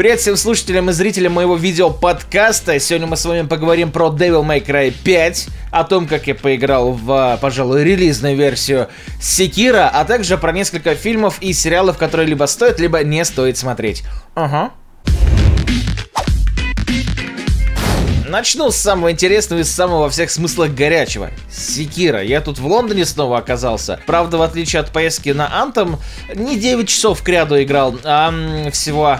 Привет всем слушателям и зрителям моего видео-подкаста. Сегодня мы с вами поговорим про Devil May Cry 5, о том, как я поиграл в, пожалуй, релизную версию Секира, а также про несколько фильмов и сериалов, которые либо стоит, либо не стоит смотреть. Ага. Начну с самого интересного и с самого во всех смыслах горячего. Секира. Я тут в Лондоне снова оказался. Правда, в отличие от поездки на Антом, не 9 часов к ряду играл, а всего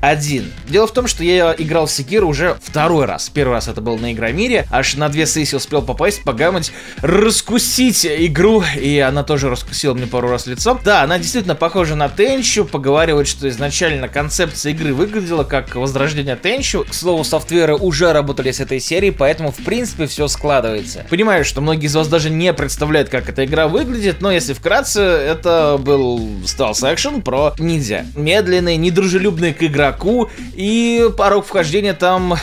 один. Дело в том, что я играл в Секиру уже второй раз. Первый раз это был на Игромире, аж на две сессии успел попасть, погамать, раскусить игру, и она тоже раскусила мне пару раз лицо. Да, она действительно похожа на Тенчу, поговаривают, что изначально концепция игры выглядела как возрождение Тенчу. К слову, софтверы уже работали с этой серией, поэтому в принципе все складывается. Понимаю, что многие из вас даже не представляют, как эта игра выглядит, но если вкратце, это был стелс экшен про ниндзя. Медленный, недружелюбный к играм игроку, и порог вхождения там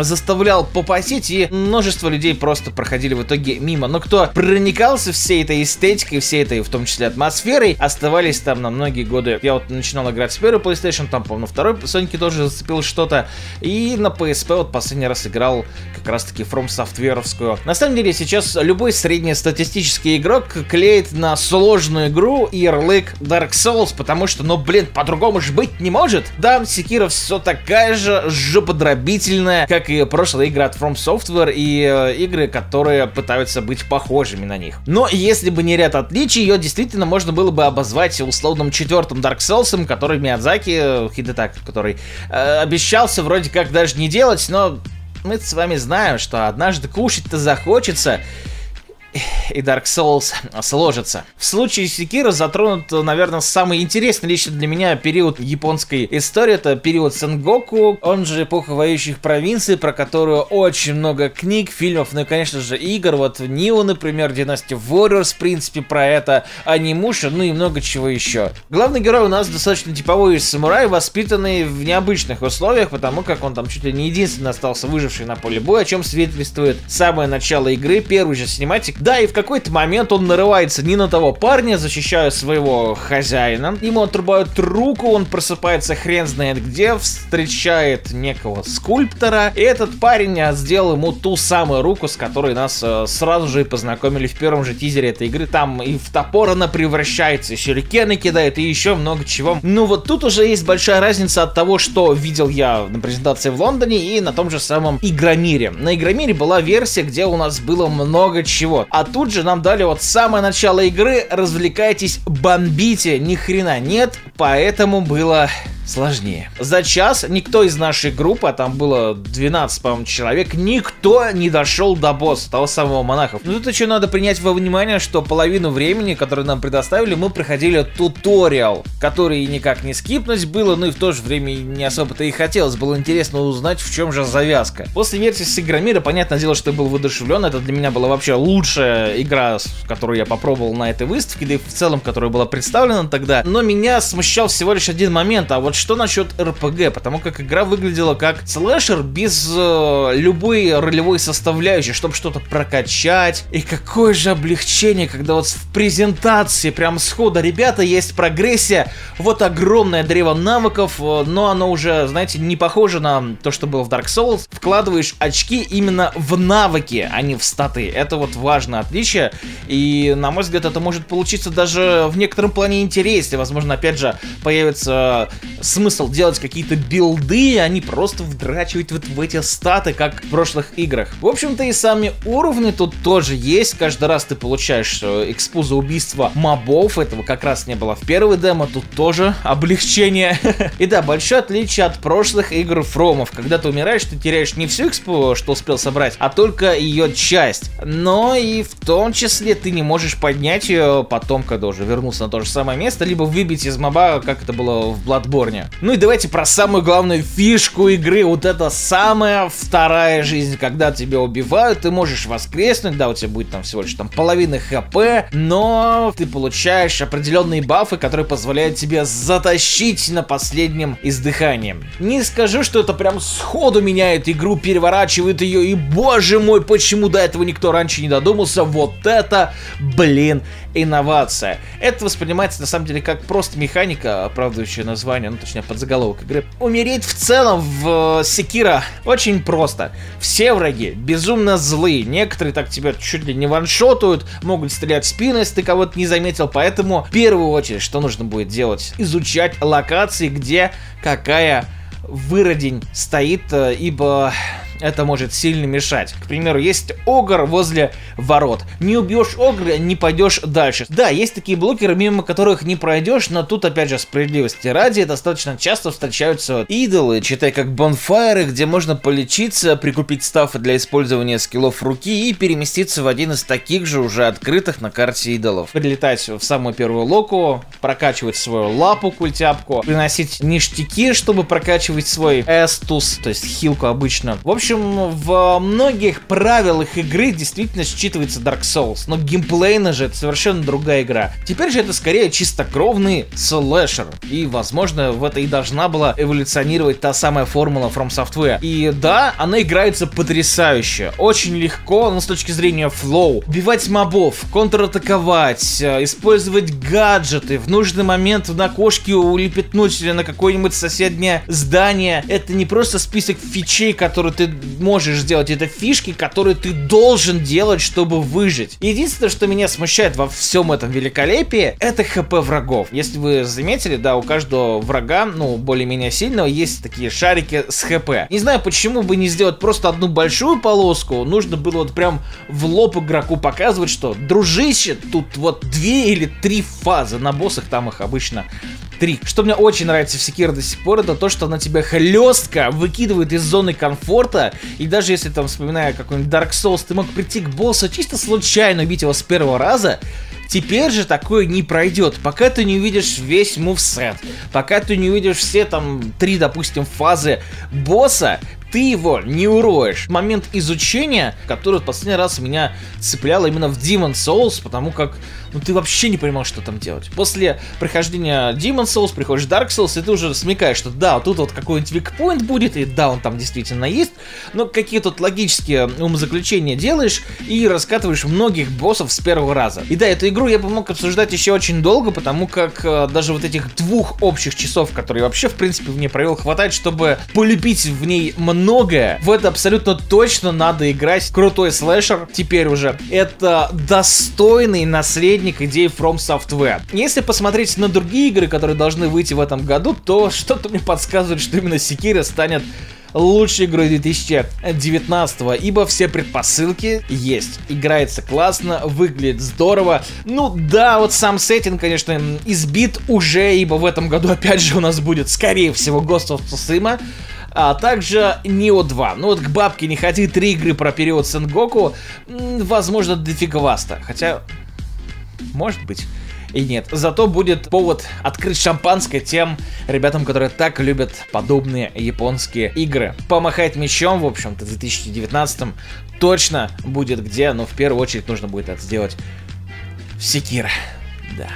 заставлял попотеть, и множество людей просто проходили в итоге мимо. Но кто проникался всей этой эстетикой, всей этой, в том числе, атмосферой, оставались там на многие годы. Я вот начинал играть с первой PlayStation, там, по-моему, на второй Sonic тоже зацепил что-то, и на PSP вот последний раз играл как раз-таки From Software'овскую. На самом деле, сейчас любой среднестатистический игрок клеит на сложную игру ярлык Dark Souls, потому что, ну, блин, по-другому же быть не может. Да, Sekiro все такая же жоподробительная, как и прошлые игры от From Software и э, игры, которые пытаются быть похожими на них. Но если бы не ряд отличий, ее действительно можно было бы обозвать условным четвертым Dark Souls, который Миядзаки, э, Хидетак, который э, обещался вроде как даже не делать, но мы с вами знаем, что однажды кушать-то захочется, и Dark Souls сложится. В случае Секира затронут, наверное, самый интересный лично для меня период японской истории. Это период Сенгоку, он же эпоха воюющих провинций, про которую очень много книг, фильмов, ну и, конечно же, игр. Вот Нио, например, Dynasty Warriors, в принципе, про это, Анимуша, ну и много чего еще. Главный герой у нас достаточно типовой самурай, воспитанный в необычных условиях, потому как он там чуть ли не единственный остался выживший на поле боя, о чем свидетельствует самое начало игры, первый же синематик, да, и в какой-то момент он нарывается не на того парня, защищая своего хозяина. Ему отрубают руку, он просыпается хрен знает где, встречает некого скульптора. И этот парень а, сделал ему ту самую руку, с которой нас э, сразу же и познакомили в первом же тизере этой игры. Там и в топор она превращается, и сюрикены кидает, и еще много чего. Ну вот тут уже есть большая разница от того, что видел я на презентации в Лондоне и на том же самом Игромире. На Игромире была версия, где у нас было много чего. А тут же нам дали вот самое начало игры, развлекайтесь, бомбите, ни хрена нет, поэтому было сложнее. За час никто из нашей группы, а там было 12, по-моему, человек, никто не дошел до босса, того самого монахов. Но тут еще надо принять во внимание, что половину времени, которое нам предоставили, мы проходили туториал, который никак не скипнуть было, ну и в то же время не особо-то и хотелось. Было интересно узнать, в чем же завязка. После версии с Игромира, понятное дело, что я был воодушевлен, это для меня была вообще лучшая игра, которую я попробовал на этой выставке, да и в целом, которая была представлена тогда. Но меня смущал всего лишь один момент, а вот что насчет РПГ? Потому как игра выглядела как слэшер без э, любой ролевой составляющей, чтобы что-то прокачать. И какое же облегчение, когда вот в презентации прям схода, ребята, есть прогрессия, вот огромное древо навыков, э, но оно уже, знаете, не похоже на то, что было в Dark Souls. Вкладываешь очки именно в навыки, а не в статы. Это вот важное отличие. И, на мой взгляд, это может получиться даже в некотором плане интереснее. Возможно, опять же, появится смысл делать какие-то билды, а не просто вдрачивать вот в эти статы, как в прошлых играх. В общем-то и сами уровни тут тоже есть. Каждый раз ты получаешь э, экспу за убийство мобов. Этого как раз не было в первой демо. Тут тоже облегчение. И да, большое отличие от прошлых игр Фромов. Когда ты умираешь, ты теряешь не всю экспу, что успел собрать, а только ее часть. Но и в том числе ты не можешь поднять ее потом, когда уже вернулся на то же самое место, либо выбить из моба, как это было в Bloodborne. Ну и давайте про самую главную фишку игры. Вот это самая вторая жизнь, когда тебя убивают, ты можешь воскреснуть, да, у тебя будет там всего лишь там половина хп, но ты получаешь определенные бафы, которые позволяют тебе затащить на последнем издыхании. Не скажу, что это прям сходу меняет игру, переворачивает ее, и боже мой, почему до этого никто раньше не додумался, вот это, блин, инновация. Это воспринимается на самом деле как просто механика, оправдывающая название, ну то точнее, подзаголовок игры. Умереть в целом в Секира очень просто. Все враги безумно злые. Некоторые так тебя чуть ли не ваншотают, могут стрелять в спину, если ты кого-то не заметил. Поэтому в первую очередь, что нужно будет делать? Изучать локации, где какая выродень стоит, э, ибо это может сильно мешать. К примеру, есть огр возле ворот. Не убьешь огра, не пойдешь дальше. Да, есть такие блокеры, мимо которых не пройдешь, но тут, опять же, справедливости ради, достаточно часто встречаются идолы, читай как бонфайры, где можно полечиться, прикупить стафы для использования скиллов руки и переместиться в один из таких же уже открытых на карте идолов. Прилетать в самую первую локу, прокачивать свою лапу, культяпку, приносить ништяки, чтобы прокачивать свой эстус, то есть хилку обычно. В общем, общем, в многих правилах игры действительно считывается Dark Souls, но геймплейно же это совершенно другая игра. Теперь же это скорее чистокровный слэшер, и, возможно, в это и должна была эволюционировать та самая формула From Software. И да, она играется потрясающе, очень легко, но с точки зрения flow. Убивать мобов, контратаковать, э, использовать гаджеты, в нужный момент на кошке улепетнуть или на какое-нибудь соседнее здание. Это не просто список фичей, которые ты можешь сделать, это фишки, которые ты должен делать, чтобы выжить. Единственное, что меня смущает во всем этом великолепии, это хп врагов. Если вы заметили, да, у каждого врага, ну, более-менее сильного, есть такие шарики с хп. Не знаю, почему бы не сделать просто одну большую полоску, нужно было вот прям в лоб игроку показывать, что, дружище, тут вот две или три фазы, на боссах там их обычно три. Что мне очень нравится в Секиро до сих пор, это то, что она тебя хлестко выкидывает из зоны комфорта, и даже если там, вспоминая какой-нибудь Dark Souls, ты мог прийти к боссу чисто случайно убить его с первого раза, Теперь же такое не пройдет, пока ты не увидишь весь мувсет, пока ты не увидишь все там три, допустим, фазы босса, ты его не уроешь. Момент изучения, который в последний раз меня цеплял именно в Demon Souls, потому как ну ты вообще не понимал, что там делать. После прохождения Demon Souls приходишь в Dark Souls, и ты уже смекаешь, что да, тут вот какой-нибудь викпоинт будет, и да, он там действительно есть, но какие тут логические умозаключения делаешь и раскатываешь многих боссов с первого раза. И да, эту игру я бы мог обсуждать еще очень долго, потому как э, даже вот этих двух общих часов, которые вообще, в принципе, в ней провел, хватает, чтобы полюбить в ней много многое. В это абсолютно точно надо играть. Крутой слэшер теперь уже. Это достойный наследник идей From Software. Если посмотреть на другие игры, которые должны выйти в этом году, то что-то мне подсказывает, что именно Sekiro станет лучшей игрой 2019, ибо все предпосылки есть. Играется классно, выглядит здорово. Ну да, вот сам сеттинг, конечно, избит уже, ибо в этом году опять же у нас будет, скорее всего, Ghost of Tsushima а также Neo 2. Ну вот к бабке не ходи, три игры про период Сенгоку, возможно, дофиговасто. Хотя, может быть и нет. Зато будет повод открыть шампанское тем ребятам, которые так любят подобные японские игры. Помахать мечом, в общем-то, в 2019 точно будет где, но в первую очередь нужно будет это сделать в Секира. Да.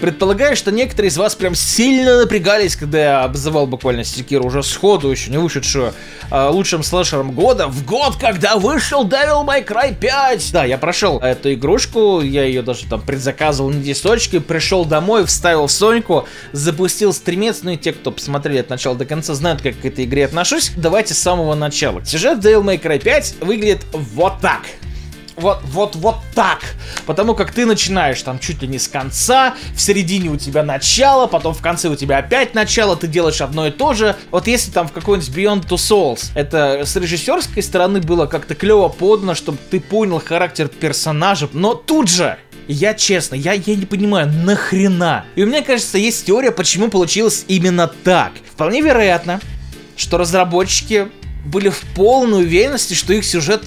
Предполагаю, что некоторые из вас прям сильно напрягались, когда я обзывал буквально Секиру уже сходу, еще не вышедшую э, лучшим слэшером года, в год, когда вышел Devil May Cry 5. Да, я прошел эту игрушку, я ее даже там предзаказывал на десочке, пришел домой, вставил в Соньку, запустил стримец, ну и те, кто посмотрели от начала до конца, знают, как к этой игре отношусь. Давайте с самого начала. Сюжет Devil May Cry 5 выглядит вот так вот, вот, вот так. Потому как ты начинаешь там чуть ли не с конца, в середине у тебя начало, потом в конце у тебя опять начало, ты делаешь одно и то же. Вот если там в какой-нибудь Beyond Two Souls это с режиссерской стороны было как-то клево подано, чтобы ты понял характер персонажа, но тут же я честно, я, я не понимаю, нахрена. И у меня, кажется, есть теория, почему получилось именно так. Вполне вероятно, что разработчики были в полной уверенности, что их сюжет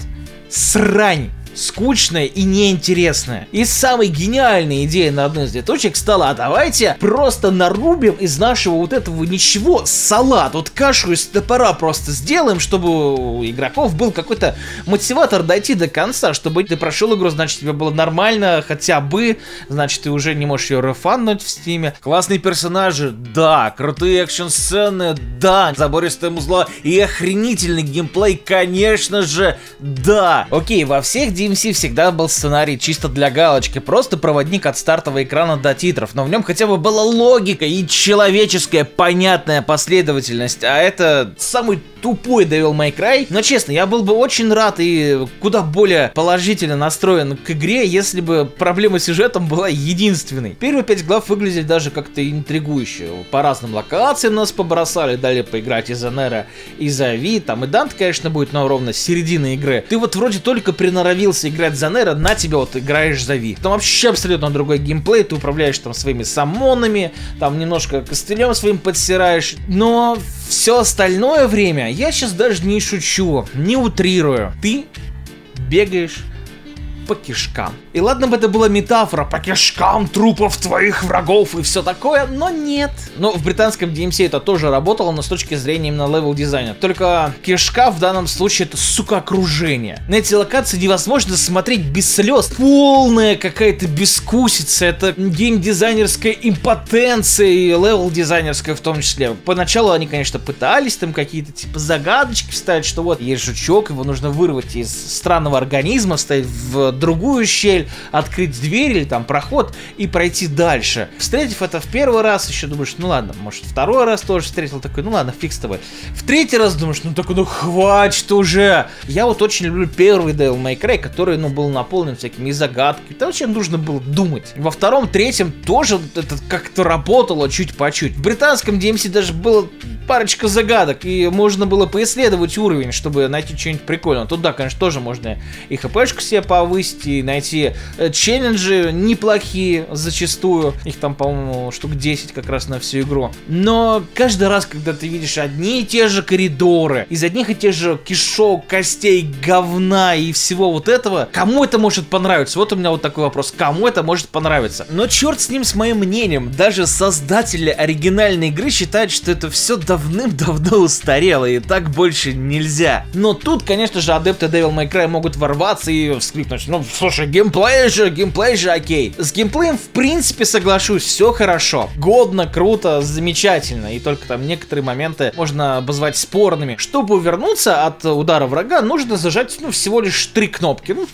срань скучная и неинтересная. И самой гениальной идеей на одной из две точек стала, а давайте просто нарубим из нашего вот этого ничего салат, вот кашу из топора просто сделаем, чтобы у игроков был какой-то мотиватор дойти до конца, чтобы ты прошел игру, значит тебе было нормально хотя бы, значит ты уже не можешь ее рефануть в Steam е. Классные персонажи, да, крутые экшн-сцены, да, забористое музло и охренительный геймплей, конечно же, да. Окей, во всех DMC всегда был сценарий чисто для галочки, просто проводник от стартового экрана до титров, но в нем хотя бы была логика и человеческая понятная последовательность, а это самый тупой Devil May Cry. Но честно, я был бы очень рад и куда более положительно настроен к игре, если бы проблема с сюжетом была единственной. Первые пять глав выглядели даже как-то интригующе. По разным локациям нас побросали, дали поиграть из Нера, из Ви, там и Дант, конечно, будет, но ровно с середины игры. Ты вот вроде только приноровился играть за Нера, на тебя вот играешь за Ви. Там вообще абсолютно другой геймплей, ты управляешь там своими самонами, там немножко костылем своим подсираешь, но все остальное время, я сейчас даже не шучу, не утрирую, ты бегаешь по кишкам. И ладно бы это была метафора по кишкам трупов твоих врагов и все такое, но нет. Но в британском DMC это тоже работало, но с точки зрения именно level дизайна. Только кишка в данном случае это, сука, окружение. На эти локации невозможно смотреть без слез. Полная какая-то безвкусица, это геймдизайнерская импотенция и level дизайнерская в том числе. Поначалу они, конечно, пытались там какие-то типа загадочки вставить, что вот есть жучок, его нужно вырвать из странного организма, вставить в другую щель, открыть дверь или там проход и пройти дальше. Встретив это в первый раз, еще думаешь, ну ладно, может второй раз тоже встретил, такой, ну ладно, фиг с тобой. В третий раз думаешь, ну такой, ну хватит уже. Я вот очень люблю первый Devil May Cry, который, ну, был наполнен всякими загадками. Там вообще нужно было думать. Во втором, третьем тоже это как-то работало чуть по чуть. В британском DMC даже было парочка загадок, и можно было поисследовать уровень, чтобы найти что-нибудь прикольное. Тут, да, конечно, тоже можно и хпшку себе повысить, и найти э, челленджи неплохие зачастую. Их там, по-моему, штук 10 как раз на всю игру. Но каждый раз, когда ты видишь одни и те же коридоры, из одних и тех же кишок, костей, говна и всего вот этого, кому это может понравиться? Вот у меня вот такой вопрос. Кому это может понравиться? Но черт с ним, с моим мнением. Даже создатели оригинальной игры считают, что это все давно давным-давно устарело, и так больше нельзя. Но тут, конечно же, адепты Devil May Cry могут ворваться и вскрикнуть, ну, слушай, геймплей же, геймплей же окей. С геймплеем, в принципе, соглашусь, все хорошо. Годно, круто, замечательно, и только там некоторые моменты можно обозвать спорными. Чтобы увернуться от удара врага, нужно зажать, ну, всего лишь три кнопки. Ну,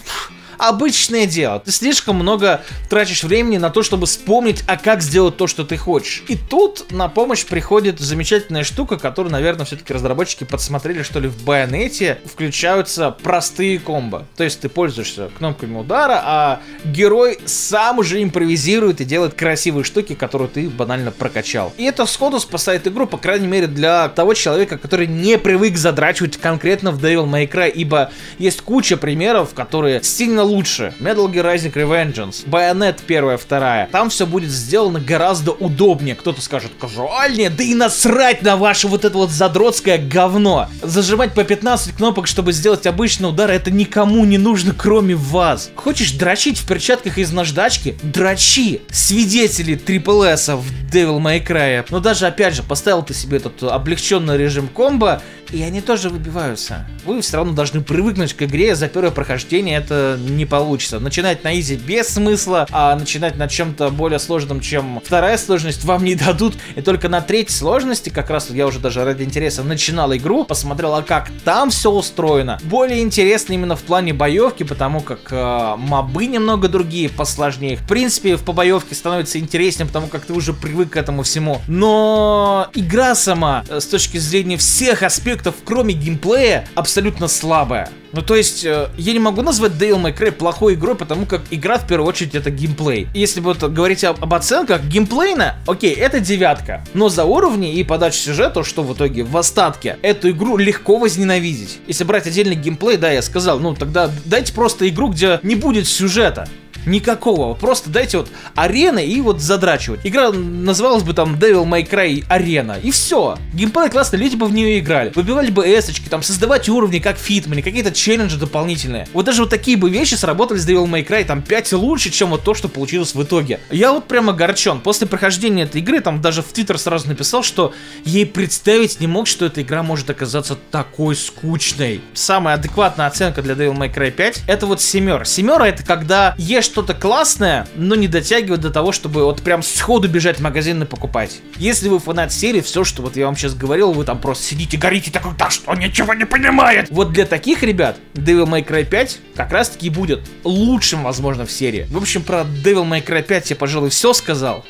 обычное дело. Ты слишком много тратишь времени на то, чтобы вспомнить, а как сделать то, что ты хочешь. И тут на помощь приходит замечательная штука, которую, наверное, все-таки разработчики подсмотрели, что ли, в байонете. Включаются простые комбо. То есть ты пользуешься кнопками удара, а герой сам уже импровизирует и делает красивые штуки, которые ты банально прокачал. И это сходу спасает игру, по крайней мере, для того человека, который не привык задрачивать конкретно в Devil May Cry, ибо есть куча примеров, которые сильно лучше. Metal Gear Rising Revengeance, Bayonetta первая, вторая. Там все будет сделано гораздо удобнее. Кто-то скажет казуальнее, да и насрать на ваше вот это вот задротское говно. Зажимать по 15 кнопок, чтобы сделать обычный удар, это никому не нужно, кроме вас. Хочешь дрочить в перчатках из наждачки? Дрочи! Свидетели Triple в Devil May Cry. Но даже, опять же, поставил ты себе этот облегченный режим комбо, и они тоже выбиваются. Вы все равно должны привыкнуть к игре, за первое прохождение это не получится. Начинать на изи без смысла, а начинать на чем-то более сложном, чем вторая сложность, вам не дадут. И только на третьей сложности, как раз я уже даже ради интереса начинал игру, посмотрел, а как там все устроено. Более интересно именно в плане боевки, потому как э, мобы немного другие, посложнее. В принципе, в по боевке становится интереснее, потому как ты уже привык к этому всему. Но игра сама, э, с точки зрения всех аспектов, кроме геймплея, абсолютно слабая. Ну, то есть, э, я не могу назвать Devil May Cry плохой игрой, потому как игра, в первую очередь, это геймплей. Если вот говорить об, об оценках, геймплейно, окей, это девятка. Но за уровни и подачу сюжета, что в итоге в остатке, эту игру легко возненавидеть. Если брать отдельный геймплей, да, я сказал, ну, тогда дайте просто игру, где не будет сюжета. Никакого. Просто дайте вот арены и вот задрачивать. Игра называлась бы там Devil May Cry Арена. И все. Геймплей классный, люди бы в нее играли. Выбивали бы эсочки, там создавать уровни, как фитмани, какие-то челленджи дополнительные. Вот даже вот такие бы вещи сработали с Devil May Cry там 5 лучше, чем вот то, что получилось в итоге. Я вот прямо горчен. После прохождения этой игры, там даже в Твиттер сразу написал, что ей представить не мог, что эта игра может оказаться такой скучной. Самая адекватная оценка для Devil May Cry 5 это вот семер. Семера это когда ешь что-то классное, но не дотягивает до того, чтобы вот прям сходу бежать в магазин и покупать. Если вы фанат серии, все, что вот я вам сейчас говорил, вы там просто сидите, горите, такой, да что, ничего не понимает. Вот для таких ребят Devil May Cry 5 как раз таки будет лучшим, возможно, в серии. В общем, про Devil May Cry 5 я, пожалуй, все сказал.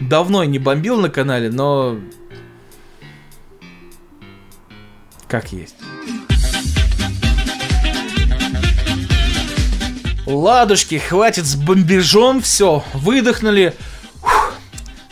Давно не бомбил на канале, но... Как есть. Ладушки, хватит с бомбежом, все, выдохнули. Фух,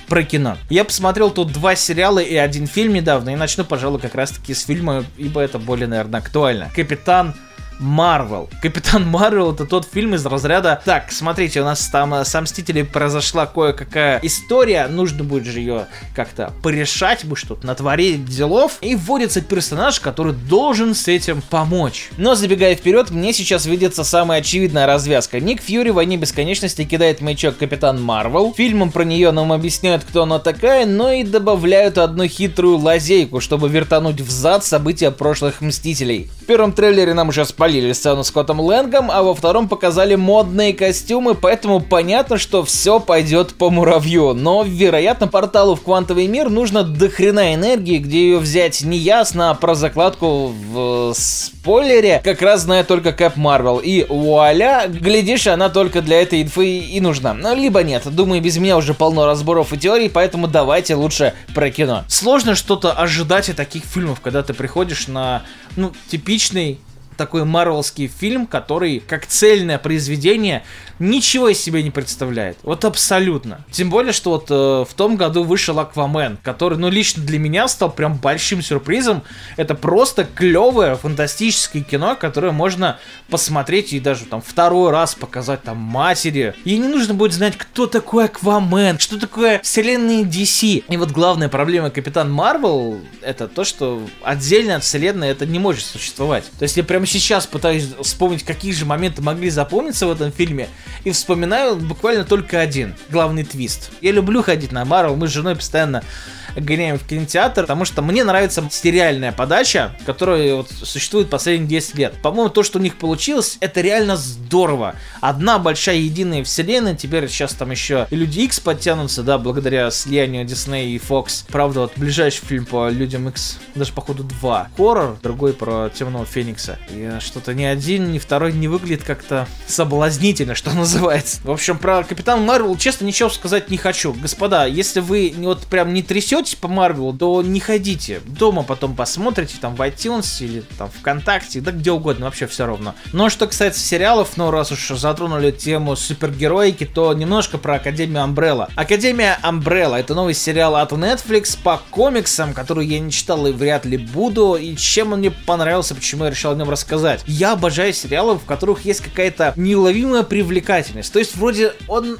про кино. Я посмотрел тут два сериала и один фильм недавно, и начну, пожалуй, как раз таки с фильма, ибо это более, наверное, актуально. Капитан Марвел. Капитан Марвел это тот фильм из разряда. Так, смотрите, у нас там э, с Мстителей произошла кое-какая история. Нужно будет же ее как-то порешать, мы что-то натворить делов. И вводится персонаж, который должен с этим помочь. Но забегая вперед, мне сейчас видится самая очевидная развязка. Ник Фьюри в «Войне бесконечности» кидает маячок Капитан Марвел. Фильмом про нее нам объясняют, кто она такая, но и добавляют одну хитрую лазейку, чтобы вертануть взад события прошлых Мстителей. Первом трейлере нам уже спали спалили сцену с Котом Лэнгом, а во втором показали модные костюмы, поэтому понятно, что все пойдет по муравью. Но, вероятно, порталу в квантовый мир нужно дохрена энергии, где ее взять не ясно, а про закладку в спойлере как раз знает только Кэп Марвел. И вуаля, глядишь, она только для этой инфы и нужна. Ну, либо нет. Думаю, без меня уже полно разборов и теорий, поэтому давайте лучше про кино. Сложно что-то ожидать от таких фильмов, когда ты приходишь на, ну, типичный такой марвелский фильм, который как цельное произведение ничего из себя не представляет. Вот абсолютно. Тем более, что вот э, в том году вышел Аквамен, который, ну, лично для меня стал прям большим сюрпризом. Это просто клевое, фантастическое кино, которое можно посмотреть и даже там второй раз показать там матери. И не нужно будет знать, кто такой Аквамен, что такое вселенная DC. И вот главная проблема Капитан Марвел, это то, что отдельно от вселенной это не может существовать. То есть я прямо сейчас пытаюсь вспомнить, какие же моменты могли запомниться в этом фильме, и вспоминаю буквально только один, главный твист. Я люблю ходить на Марвел, мы с женой постоянно гоняем в кинотеатр, потому что мне нравится сериальная подача, которая вот существует последние 10 лет. По-моему, то, что у них получилось, это реально здорово. Одна большая единая вселенная, теперь сейчас там еще и Люди X подтянутся, да, благодаря слиянию Disney и Fox. Правда, вот ближайший фильм по Людям X, даже походу два. Хоррор, другой про Темного Феникса. И что-то ни один, ни второй не выглядит как-то соблазнительно, что называется. В общем, про Капитан Марвел, честно, ничего сказать не хочу. Господа, если вы вот прям не трясете придете по Марвелу, то не ходите. Дома потом посмотрите, там в iTunes или там ВКонтакте, да где угодно, вообще все равно. Но что касается сериалов, ну раз уж затронули тему супергероики, то немножко про Академию Umbrella. Академия Umbrella это новый сериал от Netflix по комиксам, который я не читал и вряд ли буду, и чем он мне понравился, почему я решил о нем рассказать. Я обожаю сериалы, в которых есть какая-то неуловимая привлекательность. То есть вроде он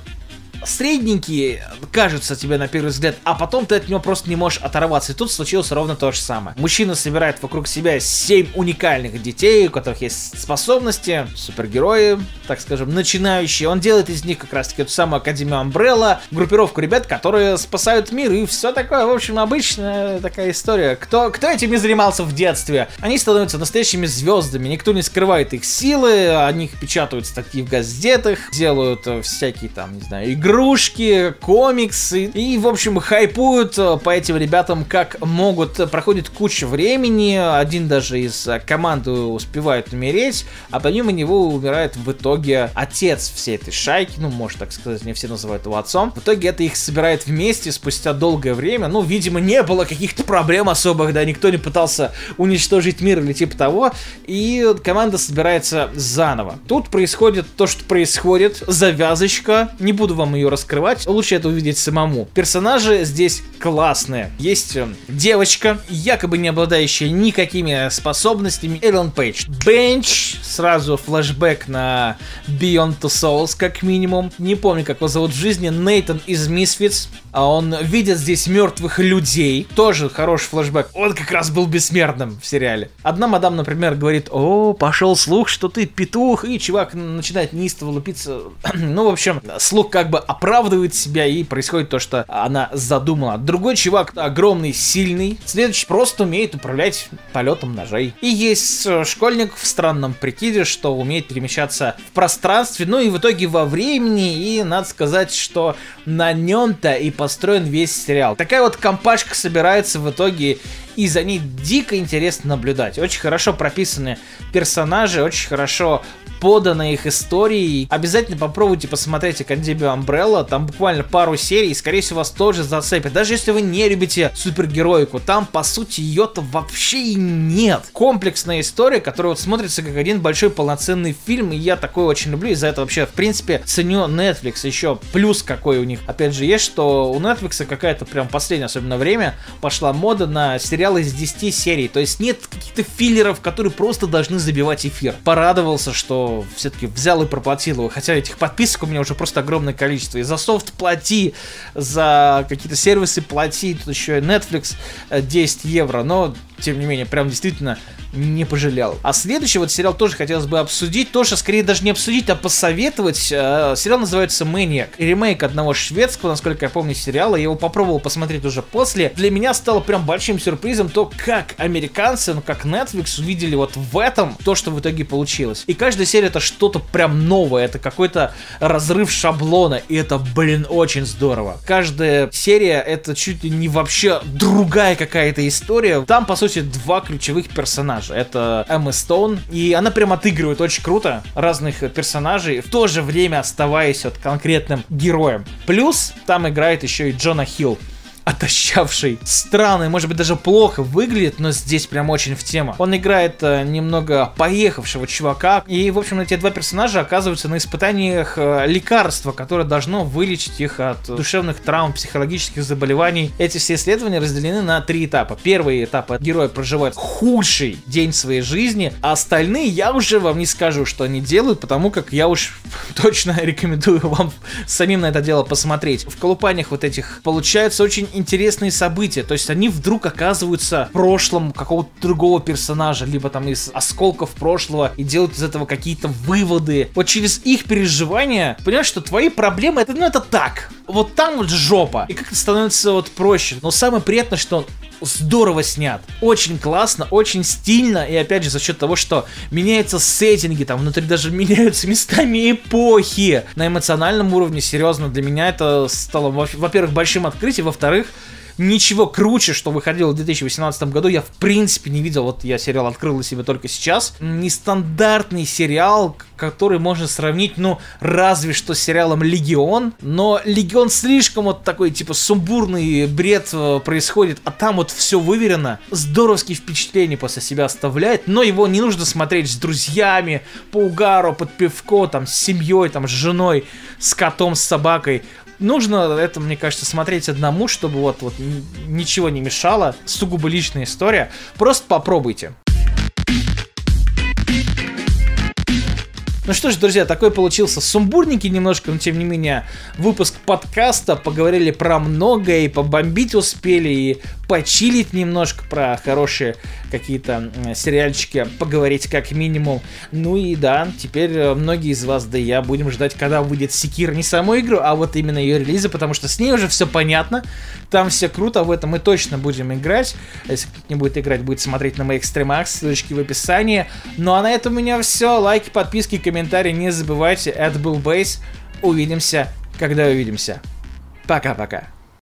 средненький кажется тебе на первый взгляд, а потом ты от него просто не можешь оторваться. И тут случилось ровно то же самое. Мужчина собирает вокруг себя 7 уникальных детей, у которых есть способности, супергерои, так скажем, начинающие. Он делает из них как раз таки эту самую Академию Амбрелла, группировку ребят, которые спасают мир и все такое. В общем, обычная такая история. Кто, кто этими занимался в детстве? Они становятся настоящими звездами, никто не скрывает их силы, о них печатают статьи в газетах, делают э, всякие там, не знаю, игры игрушки, комиксы. И, в общем, хайпуют э, по этим ребятам как могут. Проходит куча времени, один даже из команды успевает умереть, а помимо него умирает в итоге отец всей этой шайки, ну, может так сказать, не все называют его отцом. В итоге это их собирает вместе спустя долгое время. Ну, видимо, не было каких-то проблем особых, да, никто не пытался уничтожить мир или типа того. И команда собирается заново. Тут происходит то, что происходит, завязочка. Не буду вам ее раскрывать, лучше это увидеть самому. Персонажи здесь классные. Есть э, девочка, якобы не обладающая никакими способностями, Эллен Пейдж. Бенч, сразу флэшбэк на Beyond Two Souls, как минимум. Не помню, как его зовут в жизни. Нейтан из Misfits. А он видит здесь мертвых людей. Тоже хороший флэшбэк. Он как раз был бессмертным в сериале. Одна мадам, например, говорит, о, пошел слух, что ты петух, и чувак начинает неистово лупиться. ну, в общем, слух как бы оправдывает себя, и происходит то, что она задумала. Другой чувак огромный, сильный. Следующий просто умеет управлять полетом ножей. И есть э, школьник в странном прикиде, что умеет перемещаться в пространстве, ну и в итоге во времени. И надо сказать, что на нем-то и построен весь сериал. Такая вот компашка собирается в итоге и за ней дико интересно наблюдать. Очень хорошо прописаны персонажи, очень хорошо поданы их истории. Обязательно попробуйте посмотреть Академию Umbrella, там буквально пару серий, и скорее всего вас тоже зацепит. Даже если вы не любите супергероику, там по сути ее-то вообще и нет. Комплексная история, которая вот смотрится как один большой полноценный фильм, и я такой очень люблю, из-за этого вообще в принципе ценю Netflix. Еще плюс какой у них, опять же, есть, что у Netflix какая-то прям последнее особенно время пошла мода на сериалы из 10 серий, то есть нет каких-то филлеров, которые просто должны забивать эфир. Порадовался, что все-таки взял и проплатил его. Хотя этих подписок у меня уже просто огромное количество. И за софт плати, за какие-то сервисы плати. Тут еще и Netflix 10 э, евро. Но, тем не менее, прям действительно не пожалел. А следующий вот сериал тоже хотелось бы обсудить, тоже скорее даже не обсудить, а посоветовать. Э, сериал называется Maniac. Ремейк одного шведского, насколько я помню, сериала. Я его попробовал посмотреть уже после. Для меня стало прям большим сюрпризом то, как американцы, ну как Netflix увидели вот в этом то, что в итоге получилось. И каждая серия это что-то прям новое, это какой-то разрыв шаблона, и это, блин, очень здорово. Каждая серия это чуть ли не вообще другая какая-то история. Там, по сути, два ключевых персонажа персонажа. Это Эмма Стоун, и она прям отыгрывает очень круто разных персонажей, в то же время оставаясь вот конкретным героем. Плюс там играет еще и Джона Хилл отощавший, странный, может быть даже плохо выглядит, но здесь прям очень в тему. Он играет э, немного поехавшего чувака, и, в общем, эти два персонажа оказываются на испытаниях э, лекарства, которое должно вылечить их от душевных травм, психологических заболеваний. Эти все исследования разделены на три этапа. Первый этап герой проживает худший день своей жизни, а остальные я уже вам не скажу, что они делают, потому как я уж точно рекомендую вам самим на это дело посмотреть. В колупаниях вот этих получается очень интересные события. То есть они вдруг оказываются в прошлом какого-то другого персонажа, либо там из осколков прошлого, и делают из этого какие-то выводы. Вот через их переживания, понимаешь, что твои проблемы, это, ну, это так. Вот там вот жопа. И как-то становится вот проще. Но самое приятное, что здорово снят. Очень классно, очень стильно, и опять же за счет того, что меняются сеттинги, там внутри даже меняются местами эпохи. На эмоциональном уровне, серьезно, для меня это стало, во-первых, большим открытием, во-вторых, ничего круче, что выходило в 2018 году, я в принципе не видел. Вот я сериал открыл для себя только сейчас. Нестандартный сериал, который можно сравнить, ну, разве что с сериалом Легион. Но Легион слишком вот такой, типа, сумбурный бред э, происходит, а там вот все выверено. Здоровские впечатления после себя оставляет, но его не нужно смотреть с друзьями, по угару, под пивко, там, с семьей, там, с женой, с котом, с собакой нужно это, мне кажется, смотреть одному, чтобы вот, вот ничего не мешало. Сугубо личная история. Просто попробуйте. Ну что ж, друзья, такой получился сумбурненький немножко, но тем не менее выпуск подкаста. Поговорили про многое, и побомбить успели, и почилить немножко про хорошие какие-то сериальчики, поговорить как минимум. Ну и да, теперь э, многие из вас, да и я, будем ждать, когда выйдет Секир не саму игру, а вот именно ее релиза, потому что с ней уже все понятно, там все круто, в этом мы точно будем играть. Если кто-то не будет играть, будет смотреть на мои экстремакс, ссылочки в описании. Ну а на этом у меня все. Лайки, подписки, комментарии не забывайте. Это был Бейс. Увидимся, когда увидимся. Пока-пока.